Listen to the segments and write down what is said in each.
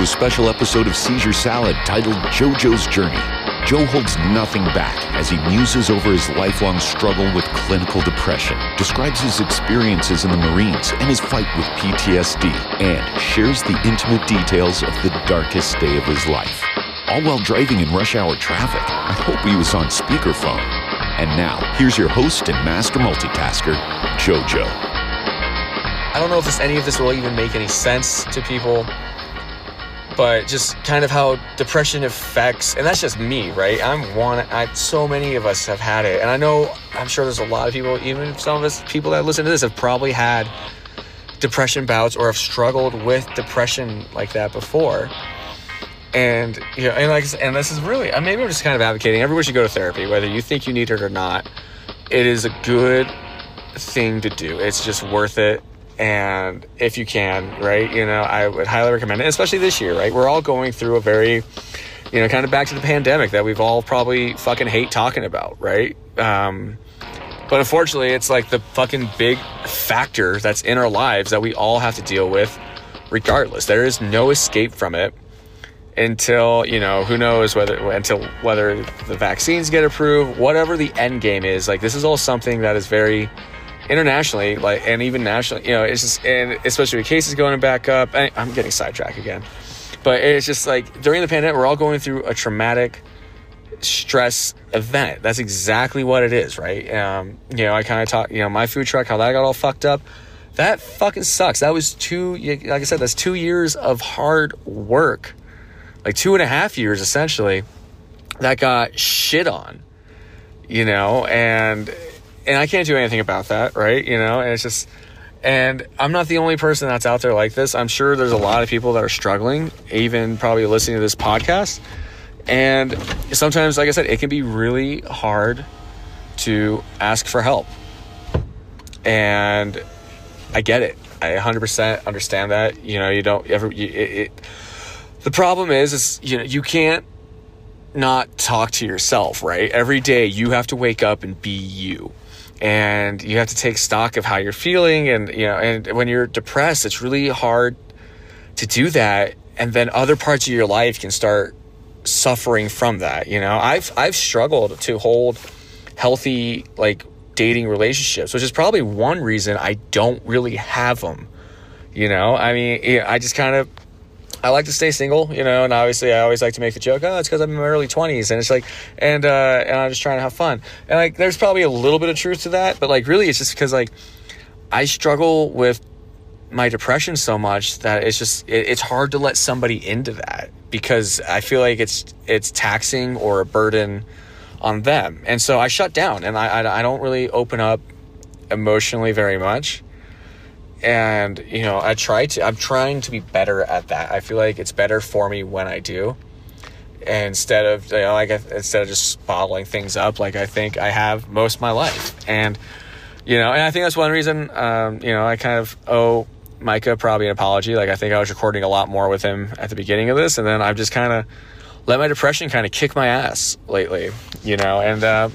To a special episode of Seizure Salad titled JoJo's Journey. Joe holds nothing back as he muses over his lifelong struggle with clinical depression, describes his experiences in the Marines and his fight with PTSD, and shares the intimate details of the darkest day of his life. All while driving in rush hour traffic. I hope he was on speakerphone. And now, here's your host and master multitasker, JoJo. I don't know if this, any of this will even make any sense to people, but just kind of how depression affects, and that's just me, right? I'm one. I so many of us have had it, and I know I'm sure there's a lot of people, even some of us people that listen to this, have probably had depression bouts or have struggled with depression like that before. And you know, and like, and this is really, maybe I'm just kind of advocating everyone should go to therapy, whether you think you need it or not. It is a good thing to do. It's just worth it and if you can, right, you know, I would highly recommend it, especially this year, right? We're all going through a very, you know, kind of back to the pandemic that we've all probably fucking hate talking about, right? Um, but unfortunately, it's like the fucking big factor that's in our lives that we all have to deal with regardless. There is no escape from it until, you know, who knows whether until whether the vaccines get approved, whatever the end game is. Like this is all something that is very internationally, like and even nationally, you know, it's just and especially with cases going back up. I, I'm getting sidetracked again, but it's just like during the pandemic, we're all going through a traumatic stress event. That's exactly what it is, right? Um, you know, I kind of talk, you know, my food truck, how that got all fucked up. That fucking sucks. That was two, like I said, that's two years of hard work, like two and a half years essentially, that got shit on, you know, and and I can't do anything about that, right? You know, and it's just, and I'm not the only person that's out there like this. I'm sure there's a lot of people that are struggling, even probably listening to this podcast. And sometimes, like I said, it can be really hard to ask for help. And I get it. I 100% understand that. You know, you don't ever, you, it, it, the problem is, is, you know, you can't not talk to yourself, right? Every day you have to wake up and be you and you have to take stock of how you're feeling and you know and when you're depressed it's really hard to do that. And then other parts of your life can start suffering from that you know? I've i've struggled to hold healthy like dating relationships which is probably one reason i don't really have them you know? I mean i just kind of I like to stay single, you know, and obviously I always like to make the joke, oh, it's because I'm in my early 20s. And it's like, and, uh, and I'm just trying to have fun. And like, there's probably a little bit of truth to that, but like, really, it's just because like I struggle with my depression so much that it's just, it, it's hard to let somebody into that because I feel like it's, it's taxing or a burden on them. And so I shut down and I, I, I don't really open up emotionally very much and you know i try to i'm trying to be better at that. I feel like it's better for me when i do. Instead of you know like instead of just bottling things up like i think i have most of my life. And you know and i think that's one reason um, you know i kind of owe micah probably an apology. Like i think i was recording a lot more with him at the beginning of this and then i've just kind of let my depression kind of kick my ass lately you know? And uh,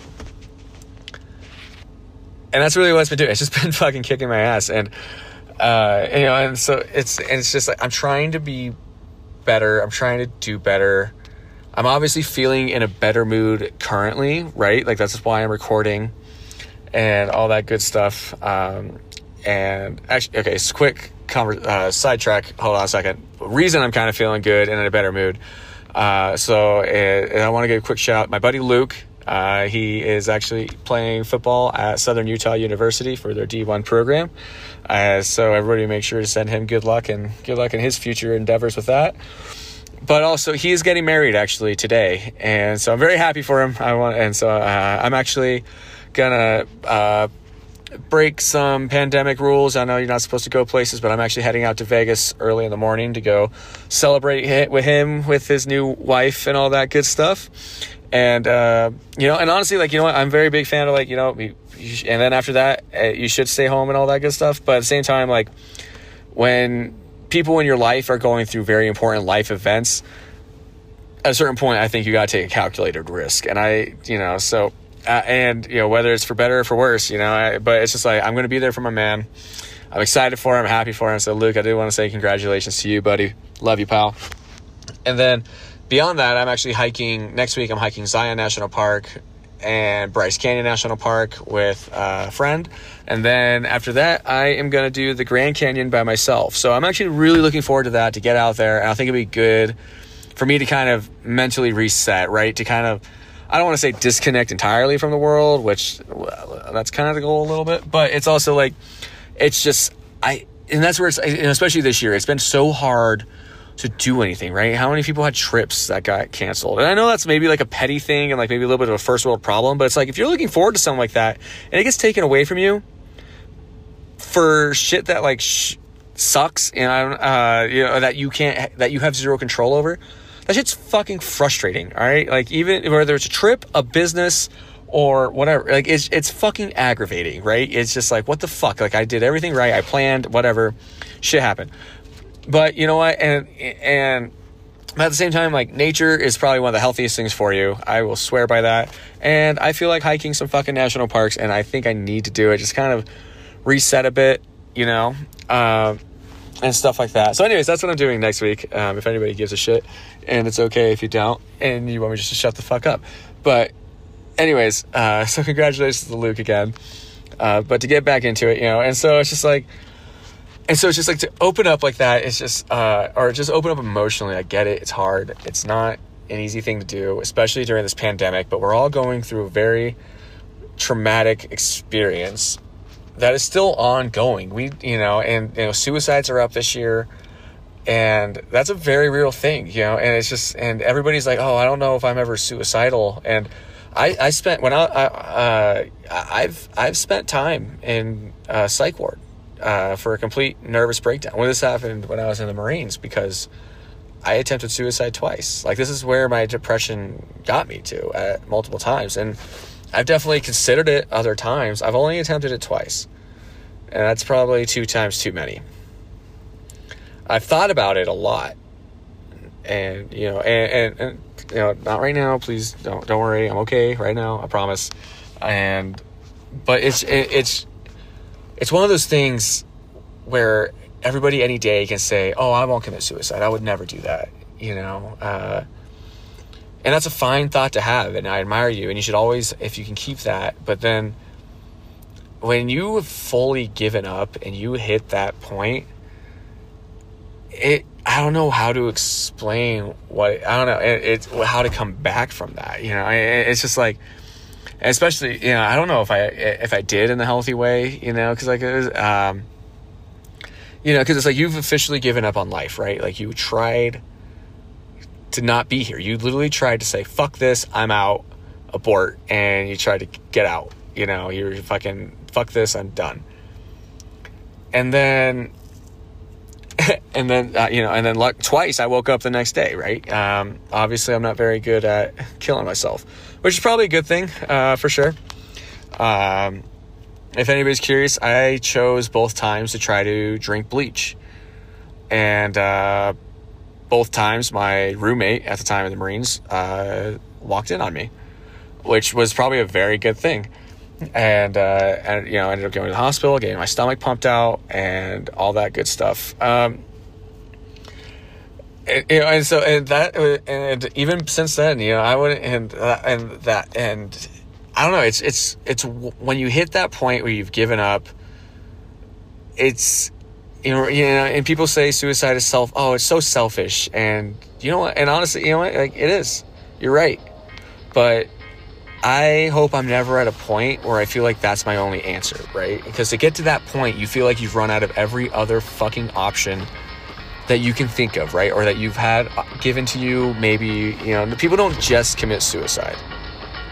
and that's really what it's been doing. It's just been fucking kicking my ass. And uh, you know, and so it's and it's just like I'm trying to be better. I'm trying to do better. I'm obviously feeling in a better mood currently, right? Like that's why I'm recording and all that good stuff. Um, and actually, okay, so quick conver- uh, sidetrack. Hold on a second. Reason I'm kind of feeling good and in a better mood. Uh, so uh, I want to give a quick shout. My buddy Luke, uh, he is actually playing football at Southern Utah University for their D1 program. Uh, so everybody make sure to send him good luck and good luck in his future endeavors with that. But also, he is getting married actually today, and so I'm very happy for him. I want, and so uh, I'm actually gonna uh, break some pandemic rules. I know you're not supposed to go places, but I'm actually heading out to Vegas early in the morning to go celebrate with him with his new wife and all that good stuff. And uh, you know, and honestly, like you know, what, I'm very big fan of like you know and then after that, eh, you should stay home and all that good stuff. But at the same time, like when people in your life are going through very important life events, at a certain point, I think you got to take a calculated risk. And I, you know, so, uh, and, you know, whether it's for better or for worse, you know, I, but it's just like, I'm going to be there for my man. I'm excited for him. I'm happy for him. So, Luke, I do want to say congratulations to you, buddy. Love you, pal. And then beyond that, I'm actually hiking next week. I'm hiking Zion National Park and Bryce Canyon National Park with a friend. And then after that, I am going to do the Grand Canyon by myself. So I'm actually really looking forward to that to get out there. And I think it'd be good for me to kind of mentally reset, right? To kind of, I don't want to say disconnect entirely from the world, which well, that's kind of the goal a little bit, but it's also like, it's just, I, and that's where it's, especially this year, it's been so hard to do anything, right? How many people had trips that got canceled? And I know that's maybe like a petty thing and like maybe a little bit of a first world problem, but it's like if you're looking forward to something like that and it gets taken away from you for shit that like sh- sucks and I don't uh, you know that you can't that you have zero control over, that shit's fucking frustrating. All right, like even whether it's a trip, a business, or whatever. Like it's it's fucking aggravating, right? It's just like what the fuck? Like I did everything right, I planned, whatever, shit happened. But you know what? And and at the same time, like nature is probably one of the healthiest things for you. I will swear by that. And I feel like hiking some fucking national parks, and I think I need to do it. Just kind of reset a bit, you know, uh, and stuff like that. So, anyways, that's what I'm doing next week. Um, if anybody gives a shit, and it's okay if you don't, and you want me just to shut the fuck up. But, anyways, uh, so congratulations to Luke again. Uh, but to get back into it, you know, and so it's just like and so it's just like to open up like that it's just uh or just open up emotionally i get it it's hard it's not an easy thing to do especially during this pandemic but we're all going through a very traumatic experience that is still ongoing. We you know and you know suicides are up this year and that's a very real thing you know and it's just and everybody's like oh i don't know if i'm ever suicidal and i i spent when i, I uh i've i've spent time in uh, psych ward uh, for a complete nervous breakdown. When this happened when I was in the Marines, because I attempted suicide twice. Like this is where my depression got me to at multiple times, and I've definitely considered it other times. I've only attempted it twice, and that's probably two times too many. I've thought about it a lot, and you know, and, and, and you know, not right now. Please don't don't worry. I'm okay right now. I promise. And but it's it, it's it's one of those things where everybody any day can say, "Oh, I won't commit suicide. I would never do that." You know, uh, and that's a fine thought to have, and I admire you, and you should always, if you can keep that. But then, when you have fully given up and you hit that point, it I don't know how to explain what I don't know. It, it's how to come back from that. You know, it, it's just like especially you know I don't know if I if I did in the healthy way you know because like it was um you know because it's like you've officially given up on life right? Like you tried to not be here. You literally tried to say fuck this I'm out abort and you tried to get out you know? You're fucking fuck this I'm done. And then and then uh, you know and then luck twice i woke up the next day right? Um, obviously i'm not very good at killing myself which is probably a good thing uh, for sure. Um, if anybody's curious i chose both times to try to drink bleach. And uh, both times my roommate at the time of the marines uh, walked in on me which was probably a very good thing and uh, and you know I ended up going to the hospital, getting my stomach pumped out, and all that good stuff. Um, and, you know, and so and that and even since then, you know, I wouldn't and uh, and that and I don't know. It's it's it's when you hit that point where you've given up. It's you know, you know, and people say suicide is self. Oh, it's so selfish, and you know what? And honestly, you know what? Like it is. You're right, but I hope I'm never at a point where I feel like that's my only answer, right? Because to get to that point, you feel like you've run out of every other fucking option that you can think of, right? Or that you've had uh, given to you. Maybe, you know, people don't just commit suicide,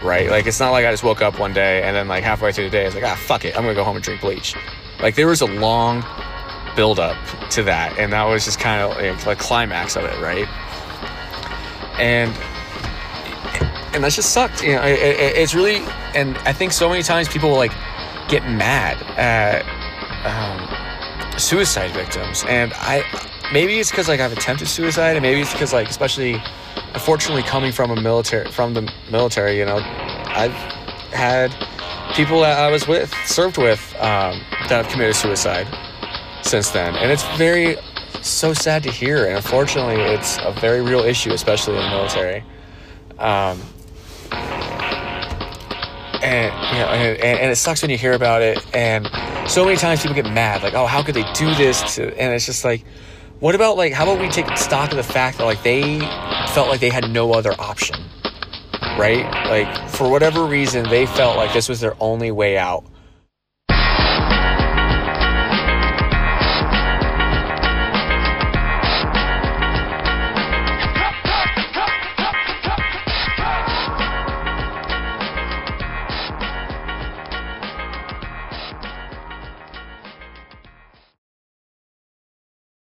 right? Like, it's not like I just woke up one day and then, like, halfway through the day, I was like, ah, fuck it. I'm to go home and drink bleach. Like, there was a long build up to that. And that was just kind of like, like climax of it, right? And and that just sucked. You know, it, it, it's really, and I think so many times people will like get mad at um, suicide victims, and I maybe it's because like I've attempted suicide, and maybe it's because like especially, unfortunately, coming from a military from the military, you know, I've had people that I was with served with um, that have committed suicide since then, and it's very so sad to hear, and unfortunately, it's a very real issue, especially in the military. Um, and you know, and, and it sucks when you hear about it. And so many times people get mad, like, "Oh, how could they do this?" To, and it's just like, what about like, how about we take stock of the fact that like they felt like they had no other option, right? Like for whatever reason, they felt like this was their only way out